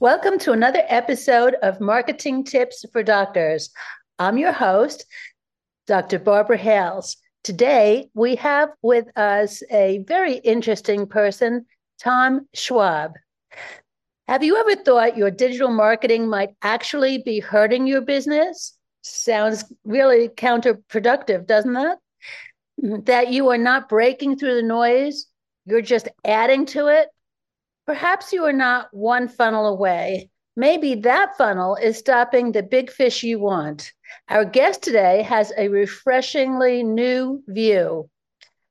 Welcome to another episode of Marketing Tips for Doctors. I'm your host, Dr. Barbara Hales. Today, we have with us a very interesting person, Tom Schwab. Have you ever thought your digital marketing might actually be hurting your business? Sounds really counterproductive, doesn't that? That you are not breaking through the noise, you're just adding to it Perhaps you are not one funnel away. Maybe that funnel is stopping the big fish you want. Our guest today has a refreshingly new view.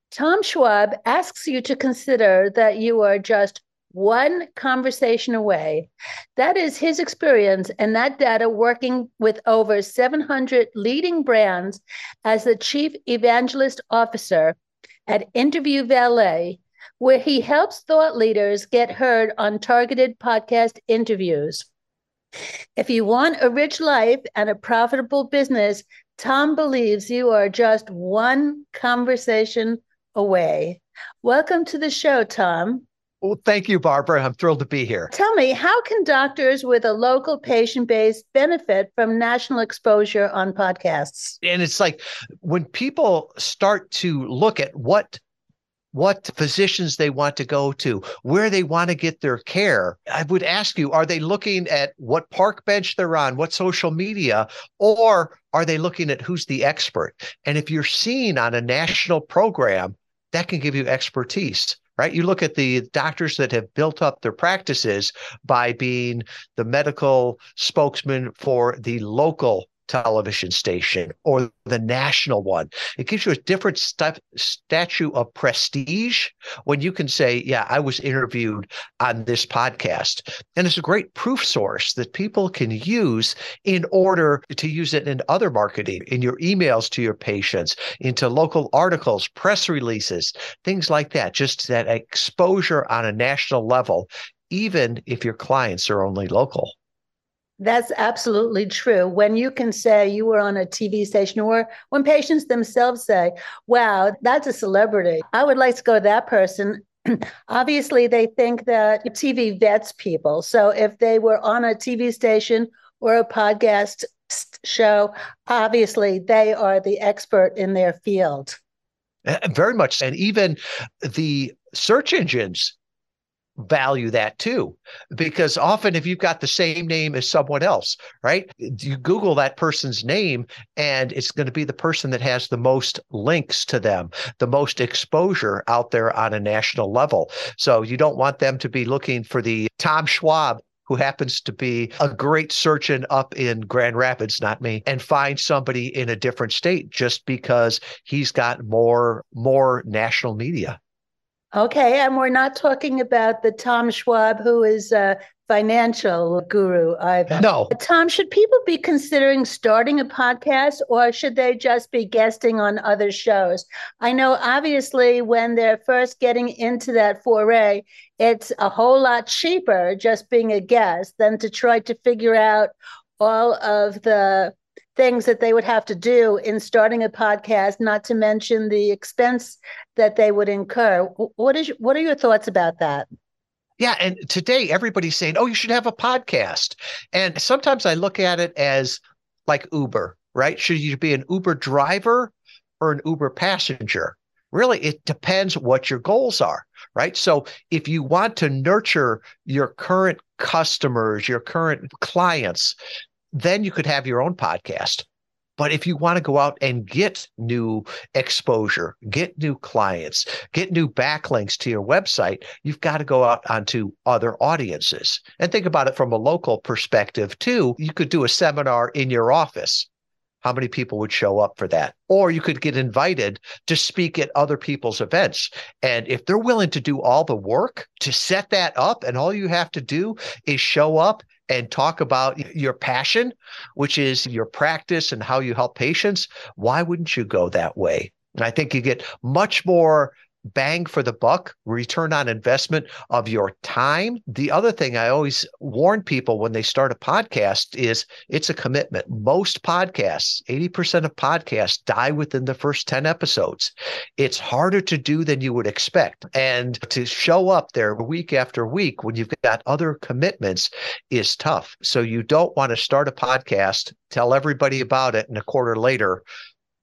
Tom Schwab asks you to consider that you are just one conversation away. That is his experience and that data working with over 700 leading brands as the chief evangelist officer at Interview Valet, where he helps thought leaders get heard on targeted podcast interviews. If you want a rich life and a profitable business, Tom believes you are just one conversation away. Welcome to the show, Tom. Well, thank you, Barbara. I'm thrilled to be here. Tell me, how can doctors with a local patient base benefit from national exposure on podcasts? And it's like when people start to look at what what physicians they want to go to, where they want to get their care. I would ask you, are they looking at what park bench they're on, what social media, or are they looking at who's the expert? And if you're seen on a national program, that can give you expertise right? You look at the doctors that have built up their practices by being the medical spokesman for the local television station or the national one. It gives you a different st- statue of prestige when you can say, Yeah, I was interviewed on this podcast. And it's a great proof source that people can use in order to use it in other marketing, in your emails to your patients, into local articles, press releases, things like that. Just that exposure on a national level, even if your clients are only local. That's absolutely true. When you can say you were on a TV station, or when patients themselves say, wow, that's a celebrity, I would like to go to that person. Obviously, they think that TV vets people. So if they were on a TV station or a podcast show, obviously they are the expert in their field. Eh, very much. And even the search engines value that too because often if you've got the same name as someone else right you google that person's name and it's going to be the person that has the most links to them the most exposure out there on a national level so you don't want them to be looking for the tom schwab who happens to be a great surgeon up in Grand Rapids, not me, and find somebody in a different state just because he's got more more national media. Okay, and we're not talking about the Tom Schwab, who is a financial guru either. No. Tom, should people be considering starting a podcast or should they just be guesting on other shows? I know, obviously, when they're first getting into that foray, it's a whole lot cheaper just being a guest than to try to figure out all of the things that they would have to do in starting a podcast, not to mention the expense that they would incur. What is what are your thoughts about that? Yeah, and today everybody's saying, "Oh, you should have a podcast." And sometimes I look at it as like Uber, right? Should you be an Uber driver or an Uber passenger? Really, it depends what your goals are, right? So, if you want to nurture your current customers, your current clients, then you could have your own podcast. But if you want to go out and get new exposure, get new clients, get new backlinks to your website, you've got to go out onto other audiences. And think about it from a local perspective too. You could do a seminar in your office how many people would show up for that. Or you could get invited to speak at other people's events. And if they're willing to do all the work to set that up, and all you have to do is show up and talk about your passion, which is your practice and how you help patients, why wouldn't you go that way? And I think you get much more bang for the buck, return on investment of your time. The other thing I always warn people when they start a podcast is it's a commitment. Most podcasts, 80% of podcasts die within the first 10 episodes. It's harder to do than you would expect. And to show up there week after week when you've got other commitments is tough. So you don't want to start a podcast, tell everybody about it, and a quarter later,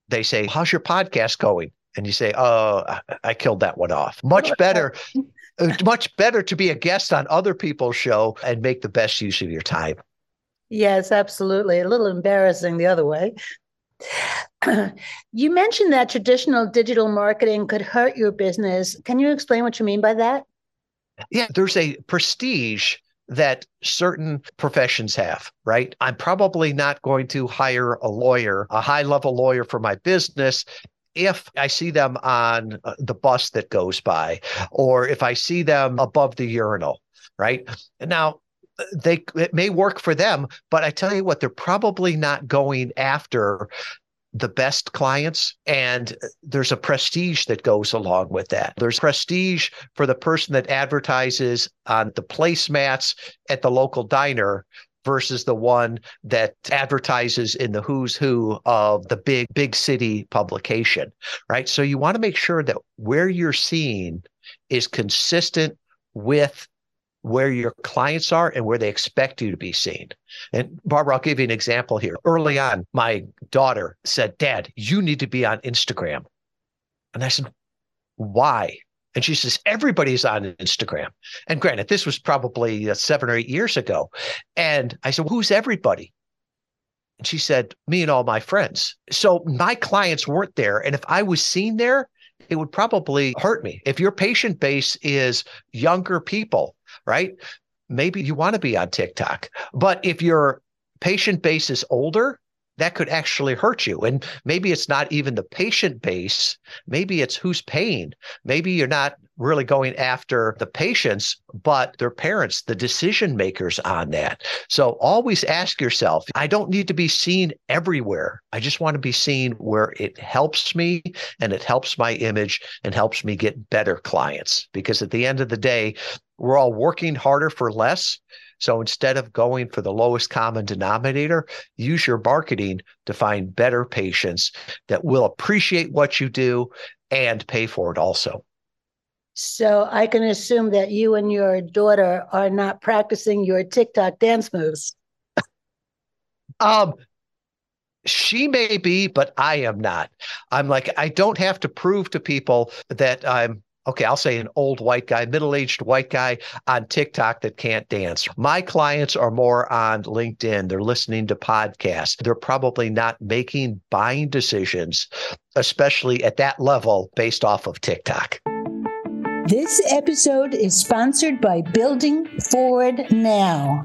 they say, How's your podcast going? And you say, "Oh, I killed that one off." Much better, uh, much better to be a guest on other people's show and make the best use of your time. Yes, absolutely. A little embarrassing the other way. you mentioned that traditional digital marketing could hurt your business. Can you explain what you mean by that? Yeah, there's a prestige that certain professions have, right? I'm probably not going to hire a lawyer, a high level lawyer for my business if I see them on uh, the bus that goes by, or if I see them above the urinal, right? Now, they it may work for them, but I tell you what, they're probably not going after the best clients and there's a prestige that goes along with that there's prestige for the person that advertises on the placemats at the local diner versus the one that advertises in the who's who of the big big city publication right so you want to make sure that where you're seen is consistent with where your clients are and where they expect you to be seen. And Barbara, I'll give you an example here. Early on, my daughter said, Dad, you need to be on Instagram. And I said, Why? And she says, everybody's on Instagram. And granted, this was probably uh, seven or eight years ago. And I said, who's everybody? And she said, me and all my friends. So my clients weren't there. And if I was seen there, it would probably hurt me. If your patient base is younger people, right? Maybe you want to be on TikTok. But if your patient base is older, that could actually hurt you. And maybe it's not even the patient base, maybe it's who's paying. Maybe you're not really going after the patients, but their parents, the decision makers on that. So always ask yourself I don't need to be seen everywhere. I just want to be seen where it helps me and it helps my image and helps me get better clients. Because at the end of the day, we're all working harder for less. So instead of going for the lowest common denominator, use your marketing to find better patients that will appreciate what you do and pay for it also. So I can assume that you and your daughter are not practicing your TikTok dance moves. um she may be, but I am not. I'm like, I don't have to prove to people that I'm okay, I'll say an old white guy, middle aged white guy on TikTok that can't dance. My clients are more on LinkedIn. They're listening to podcasts. They're probably not making buying decisions, especially at that level, based off of TikTok. This episode is sponsored by Building Forward Now.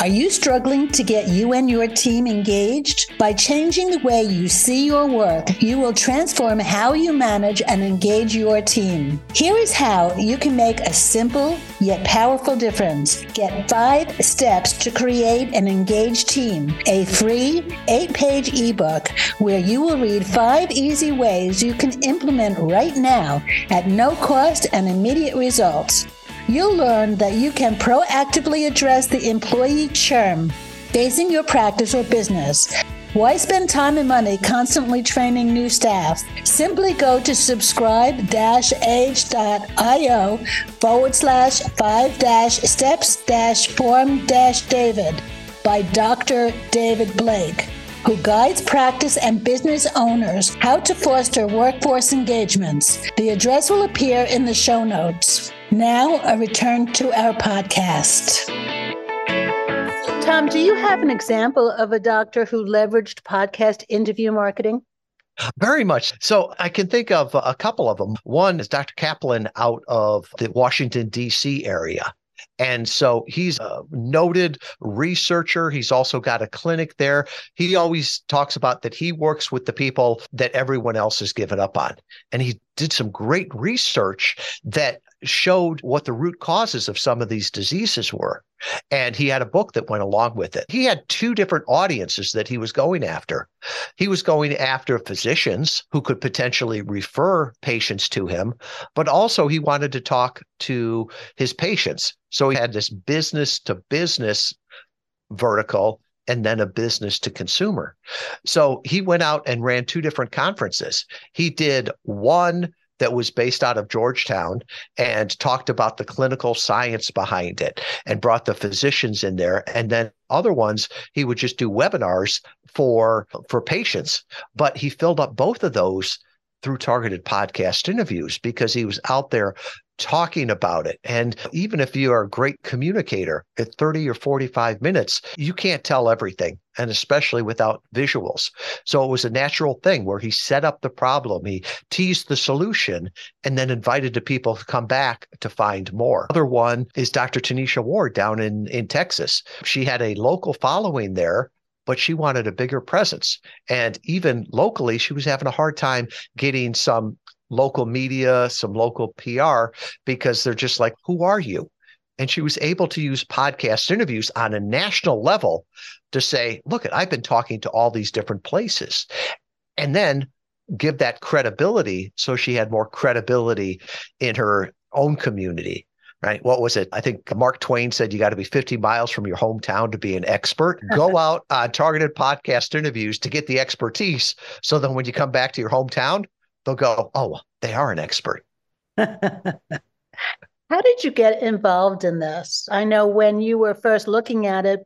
Are you struggling to get you and your team engaged? By changing the way you see your work, you will transform how you manage and engage your team. Here is how you can make a simple yet powerful difference. Get five steps to create an engaged team, a free eight page ebook where you will read five easy ways you can implement right now at no cost and immediate results you'll learn that you can proactively address the employee churn facing your practice or business. Why spend time and money constantly training new staff? Simply go to subscribe-age.io forward slash five dash steps dash form dash David by Dr. David Blake, who guides practice and business owners how to foster workforce engagements. The address will appear in the show notes. Now, a return to our podcast. Tom, do you have an example of a doctor who leveraged podcast interview marketing? Very much. So I can think of a couple of them. One is Dr. Kaplan out of the Washington, D.C. area. And so he's a noted researcher. He's also got a clinic there. He always talks about that he works with the people that everyone else has given up on. And he did some great research that showed what the root causes of some of these diseases were. And he had a book that went along with it. He had two different audiences that he was going after. He was going after physicians who could potentially refer patients to him, but also he wanted to talk to his patients. So he had this business to business vertical and then a business to consumer. So he went out and ran two different conferences. He did one that was based out of Georgetown and talked about the clinical science behind it and brought the physicians in there. And then other ones, he would just do webinars for for patients. But he filled up both of those through targeted podcast interviews because he was out there talking about it. And even if you are a great communicator at 30 or 45 minutes, you can't tell everything, and especially without visuals. So it was a natural thing where he set up the problem, he teased the solution, and then invited the people to come back to find more. Other one is Dr. Tanisha Ward down in, in Texas. She had a local following there but she wanted a bigger presence. And even locally, she was having a hard time getting some local media, some local PR, because they're just like, who are you? And she was able to use podcast interviews on a national level to say, look, I've been talking to all these different places. And then give that credibility. So she had more credibility in her own community right? What was it? I think Mark Twain said you got to be 50 miles from your hometown to be an expert. Go out on targeted podcast interviews to get the expertise. So then when you come back to your hometown, they'll go, oh, they are an expert. How did you get involved in this? I know when you were first looking at it,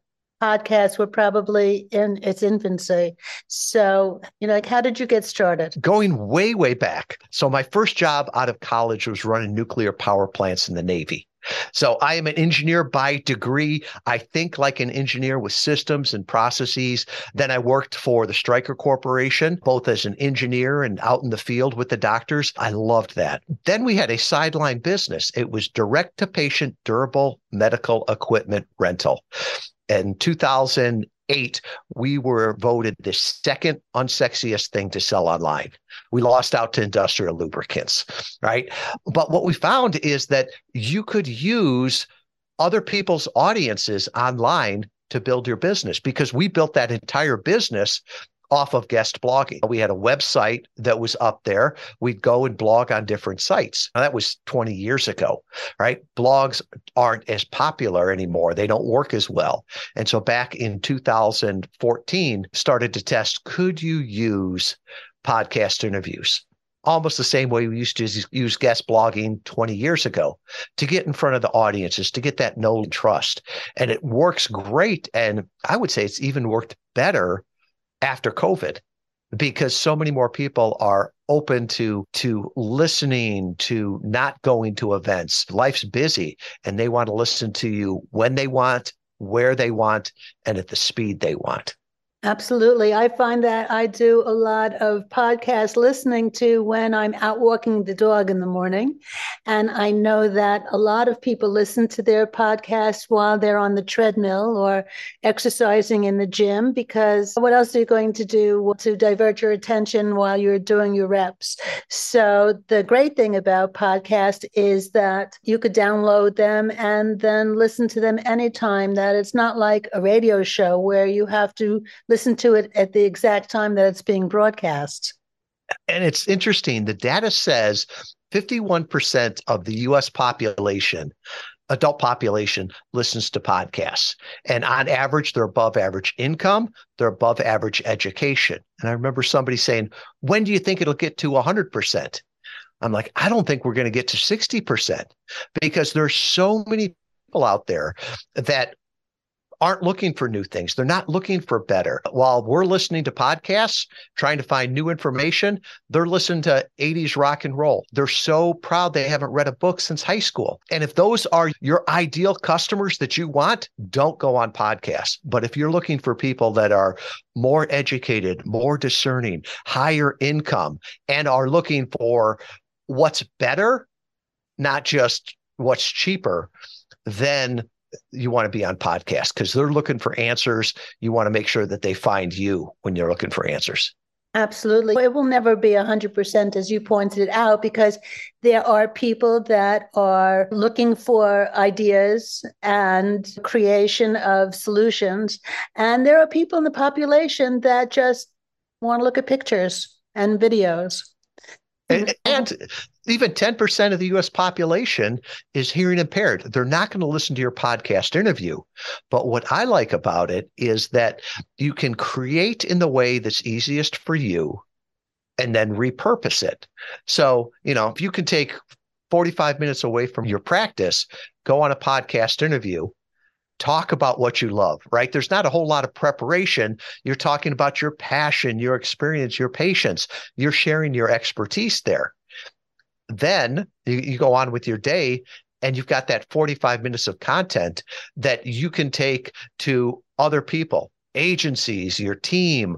podcasts were probably in its infancy. So, you know, like how did you get started? Going way, way back. So, my first job out of college was running nuclear power plants in the Navy. So I am an engineer by degree. I think like an engineer with systems and processes. Then I worked for the Stryker Corporation, both as an engineer and out in the field with the doctors. I loved that. Then we had a sideline business. It was direct to patient durable medical equipment rental in 2008, we were voted the second unsexiest thing to sell online. We lost out to industrial lubricants, right? But what we found is that you could use other people's audiences online to build your business because we built that entire business off of guest blogging. We had a website that was up there. We'd go and blog on different sites. Now, that was 20 years ago, right? Blogs aren't as popular anymore. They don't work as well. And so back in 2014, started to test could you use podcast interviews? Almost the same way we used to use guest blogging 20 years ago to get in front of the audiences, to get that know and trust. And it works great. And I would say it's even worked better after COVID because so many more people are open to to listening to not going to events. Life's busy and they want to listen to you when they want where they want and at the speed they want Absolutely. I find that I do a lot of podcast listening to when I'm out walking the dog in the morning. And I know that a lot of people listen to their podcasts while they're on the treadmill or exercising in the gym because what else are you going to do to divert your attention while you're doing your reps? So the great thing about podcast is that you could download them and then listen to them anytime that it's not like a radio show where you have to listen to it at the exact time that it's being broadcast. And it's interesting. The data says 51% of the US population, adult population, listens to podcasts. And on average, they're above average income, they're above average education. And I remember somebody saying, When do you think it'll get to 100%? I'm like, I don't think we're going to get to 60% because there's so many people out there that aren't looking for new things. They're not looking for better. While we're listening to podcasts, trying to find new information, they're listening to 80s rock and roll. They're so proud they haven't read a book since high school. And if those are your ideal customers that you want, don't go on podcasts. But if you're looking for people that are more educated, more discerning, higher income, and are looking for what's better, not just what's cheaper, then you want to be on podcast because they're looking for answers. You want to make sure that they find you when you're looking for answers. Absolutely. It will never be 100%, as you pointed it out, because there are people that are looking for ideas and creation of solutions. And there are people in the population that just want to look at pictures and videos. And, mm-hmm. and even 10% of the US population is hearing impaired. They're not going to listen to your podcast interview. But what I like about it is that you can create in the way that's easiest for you and then repurpose it. So, you know, if you can take 45 minutes away from your practice, go on a podcast interview, talk about what you love, right? There's not a whole lot of preparation. You're talking about your passion, your experience, your patients. You're sharing your expertise there. Then you, you go on with your day and you've got that 45 minutes of content that you can take to other people, agencies, your team,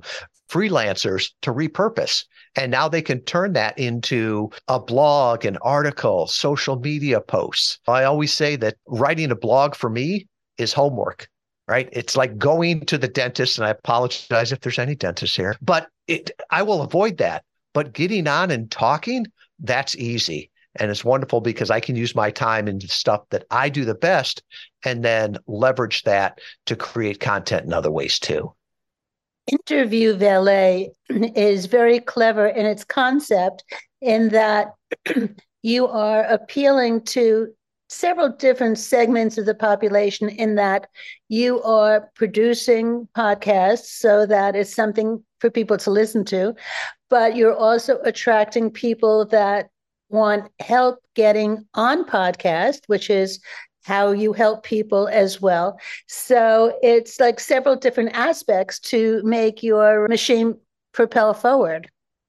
freelancers to repurpose. And now they can turn that into a blog, an article, social media posts. I always say that writing a blog for me is homework, right? It's like going to the dentist, and I apologize if there's any dentists here, but it, I will avoid that. But getting on and talking, that's easy. And it's wonderful because I can use my time into stuff that I do the best and then leverage that to create content in other ways too. Interview Valet is very clever in its concept in that you are appealing to several different segments of the population in that you are producing podcasts so that it's something for people to listen to, but you're also attracting people that want help getting on podcast, which is how you help people as well. So it's like several different aspects to make your machine propel forward.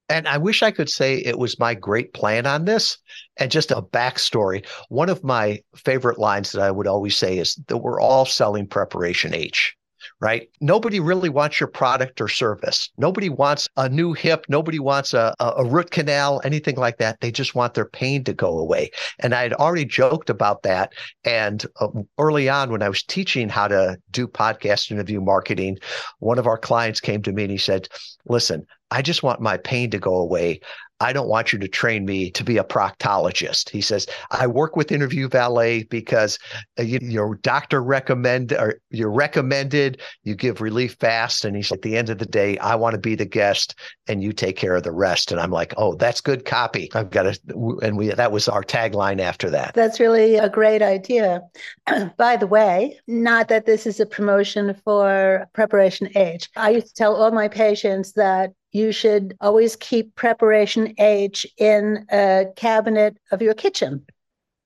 And I wish I could say it was my great plan on this. And just a backstory one of my favorite lines that I would always say is that we're all selling preparation H right? Nobody really wants your product or service. Nobody wants a new hip. Nobody wants a, a, root canal, anything like that. They just want their pain to go away. And I had already joked about that. And uh, early on, when I was teaching how to do podcast interview marketing, one of our clients came to me and he said, Listen, I just want my pain to go away. I don't want you to train me to be a proctologist. He says, I work with Interview Valet because uh, you, your doctor recommend or you're recommended, you give relief fast. And he's at the end of the day, I want to be the guest and you take care of the rest. And I'm like, oh, that's good copy. I've got to, and we, that was our tagline after that. That's really a great idea. By the way, not that this is a promotion for Preparation H. I used to tell all my patients that you should always keep preparation H in a cabinet of your kitchen.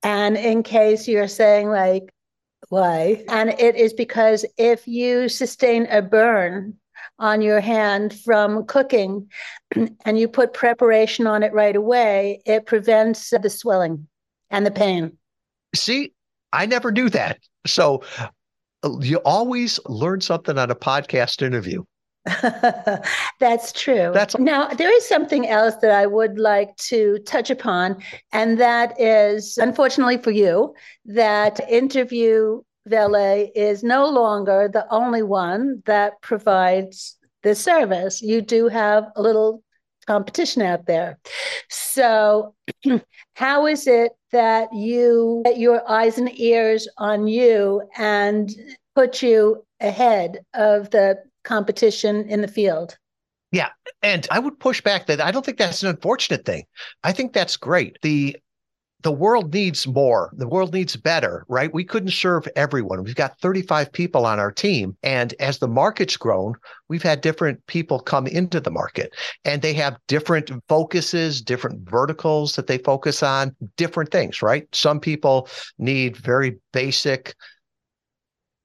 And in case you're saying, like, why? And it is because if you sustain a burn on your hand from cooking and you put preparation on it right away, it prevents the swelling and the pain. See, I never do that. So uh, you always learn something on a podcast interview. That's true. That's now there is something else that I would like to touch upon, and that is unfortunately for you, that interview valet is no longer the only one that provides this service. You do have a little competition out there. So how is it that you get your eyes and ears on you and put you ahead of the competition in the field. Yeah. And I would push back that I don't think that's an unfortunate thing. I think that's great. The the world needs more. The world needs better, right? We couldn't serve everyone. We've got 35 people on our team. And as the market's grown, we've had different people come into the market and they have different focuses, different verticals that they focus on, different things, right? Some people need very basic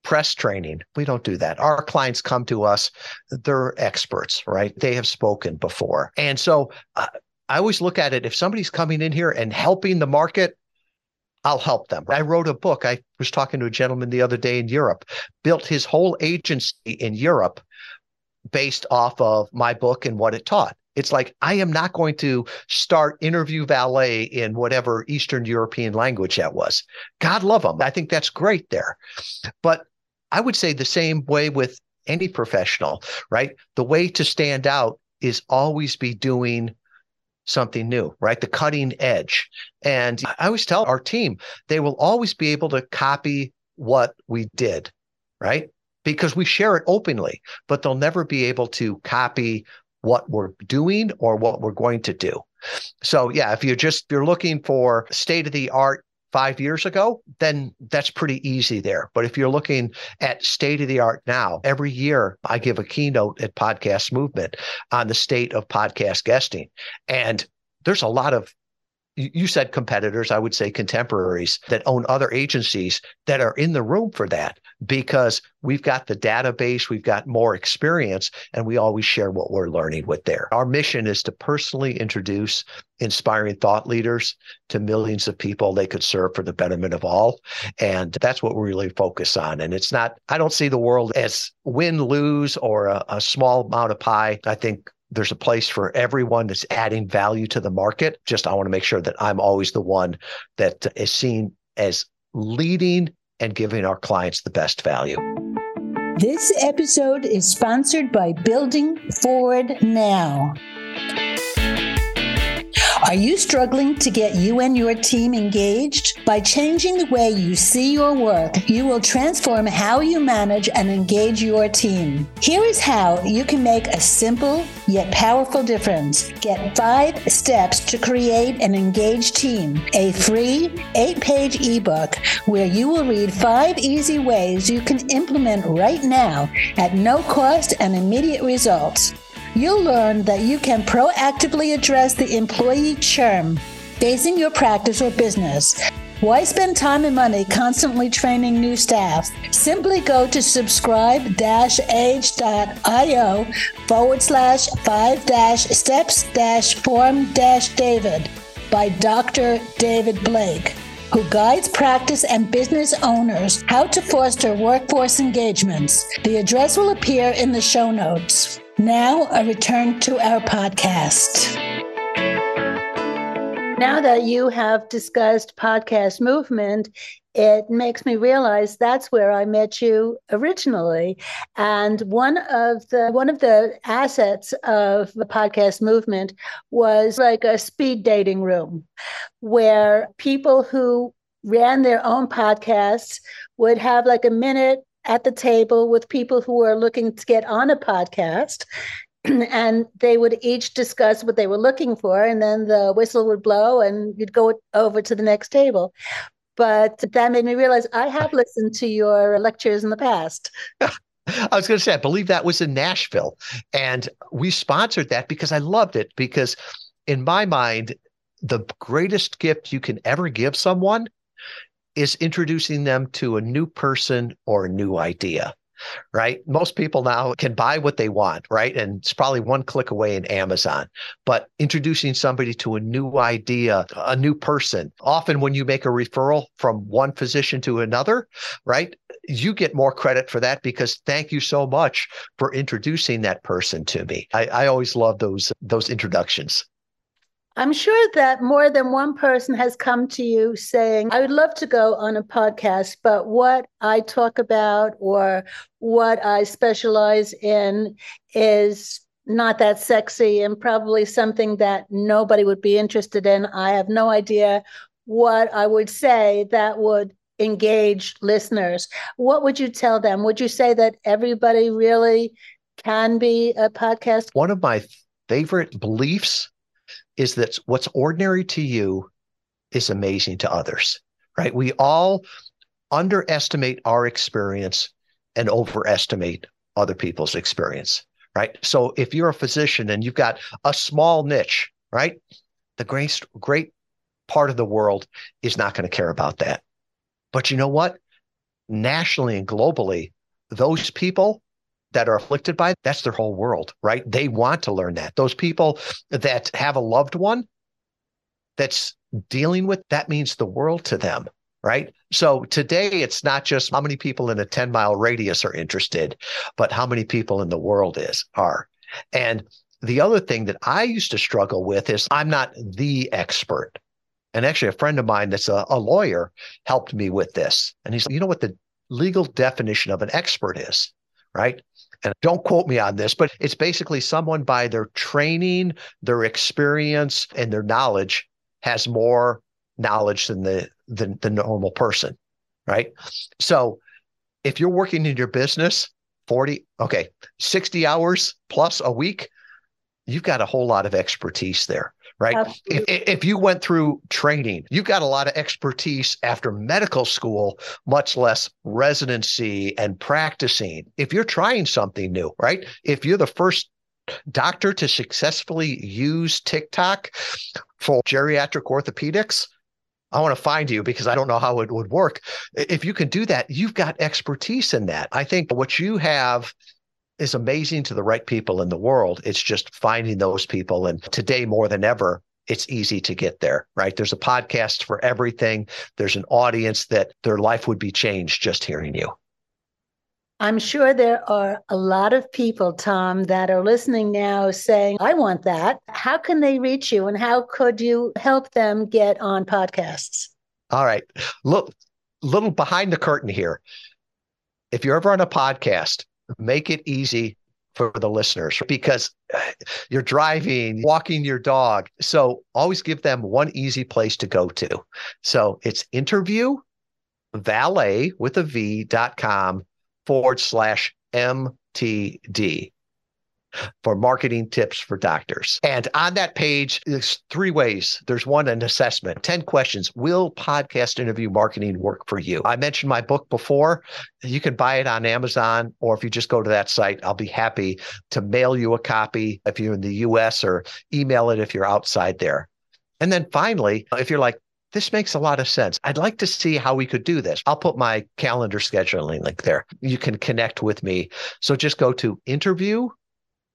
press training. We don't do that. Our clients come to us, they're experts, right? They have spoken before. And so uh, I always look at it if somebody's coming in here and helping the market, I'll help them. I wrote a book. I was talking to a gentleman the other day in Europe, built his whole agency in Europe based off of my book and what it taught. It's like, I am not going to start interview valet in whatever Eastern European language that was. God love them. I think that's great there. But I would say the same way with any professional, right? The way to stand out is always be doing something new, right? The cutting edge. And I always tell our team, they will always be able to copy what we did, right? Because we share it openly, but they'll never be able to copy what we're doing or what we're going to do. So yeah, if you're just you're looking for state of the art five years ago, then that's pretty easy there. But if you're looking at state of the art now, every year I give a keynote at Podcast Movement on the state of podcast guesting. And there's a lot of you said competitors, I would say contemporaries that own other agencies that are in the room for that because we've got the database, we've got more experience, and we always share what we're learning with there. Our mission is to personally introduce inspiring thought leaders to millions of people they could serve for the betterment of all. And that's what we really focus on. And it's not, I don't see the world as win, lose, or a, a small amount of pie. I think there's a place for everyone that's adding value to the market. Just I want to make sure that I'm always the one that is seen as leading and giving our clients the best value. This episode is sponsored by Building Forward Now. Are you struggling to get you and your team engaged? By changing the way you see your work, you will transform how you manage and engage your team. Here is how you can make a simple yet powerful difference. Get five steps to create an engaged team, a free eight page ebook where you will read five easy ways you can implement right now at no cost and immediate results you'll learn that you can proactively address the employee churn facing your practice or business. Why spend time and money constantly training new staff? Simply go to subscribe-age.io forward slash five dash steps dash form dash David by Dr. David Blake, who guides practice and business owners how to foster workforce engagements. The address will appear in the show notes. Now, a return to our podcast. Now that you have discussed podcast movement, it makes me realize that's where I met you originally. And one of the one of the assets of the podcast movement was like a speed dating room where people who ran their own podcasts would have like a minute at the table with people who are looking to get on a podcast and they would each discuss what they were looking for and then the whistle would blow and you'd go over to the next table but that made me realize i have listened to your lectures in the past I was going to say, I believe that was in Nashville. And we sponsored that because I loved it. Because in my mind, the greatest gift you can ever give someone is introducing them to a new person or a new idea right? Most people now can buy what they want, right? And it's probably one click away in Amazon. But introducing somebody to a new idea, a new person, often when you make a referral from one physician to another, right? You get more credit for that because thank you so much for introducing that person to me. I, I always love those those introductions. I'm sure that more than one person has come to you saying, I would love to go on a podcast, but what I talk about or what I specialize in is not that sexy and probably something that nobody would be interested in. I have no idea what I would say that would engage listeners. What would you tell them? Would you say that everybody really can be a podcast? One of my favorite beliefs is that what's ordinary to you is amazing to others, right? We all underestimate our experience and overestimate other people's experience, right? So if you're a physician and you've got a small niche, right? The great, great part of the world is not going to care about that. But you know what? Nationally and globally, those people that are afflicted by that's their whole world, right? They want to learn that. Those people that have a loved one that's dealing with that means the world to them, right? So today it's not just how many people in a 10 mile radius are interested, but how many people in the world is are. And the other thing that I used to struggle with is I'm not the expert. And actually, a friend of mine that's a, a lawyer helped me with this. And he's you know what the legal definition of an expert is, right? And don't quote me on this, but it's basically someone by their training, their experience, and their knowledge has more knowledge than the than the normal person, right? So if you're working in your business 40, okay, 60 hours plus a week, you've got a whole lot of expertise there, right? If, if you went through training, you've got a lot of expertise after medical school, much less residency and practicing. If you're trying something new, right? If you're the first doctor to successfully use TikTok for geriatric orthopedics, I want to find you because I don't know how it would work. If you can do that, you've got expertise in that. I think what you have is amazing to the right people in the world. It's just finding those people. And today, more than ever, it's easy to get there, right? There's a podcast for everything. There's an audience that their life would be changed just hearing you. I'm sure there are a lot of people, Tom, that are listening now saying, I want that. How can they reach you and how could you help them get on podcasts? All right. Look, little behind the curtain here. If you're ever on a podcast, make it easy for the listeners because you're driving, walking your dog. So always give them one easy place to go to. So it's interview valet with a V.com forward slash MTD for marketing tips for doctors. And on that page, there's three ways. There's one, an assessment, 10 questions. Will podcast interview marketing work for you? I mentioned my book before. You can buy it on Amazon, or if you just go to that site, I'll be happy to mail you a copy if you're in the US or email it if you're outside there. And then finally, if you're like, this makes a lot of sense. I'd like to see how we could do this. I'll put my calendar scheduling link there. You can connect with me. So just go to interview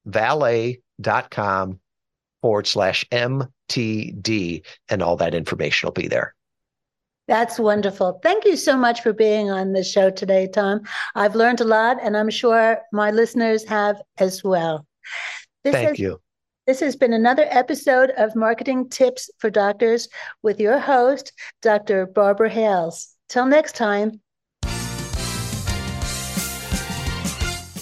valet.com forward slash MTD, and all that information will be there. That's wonderful. Thank you so much for being on the show today, Tom. I've learned a lot, and I'm sure my listeners have as well. This Thank has, you. This has been another episode of Marketing Tips for Doctors with your host, Dr. Barbara Hales. Till next time.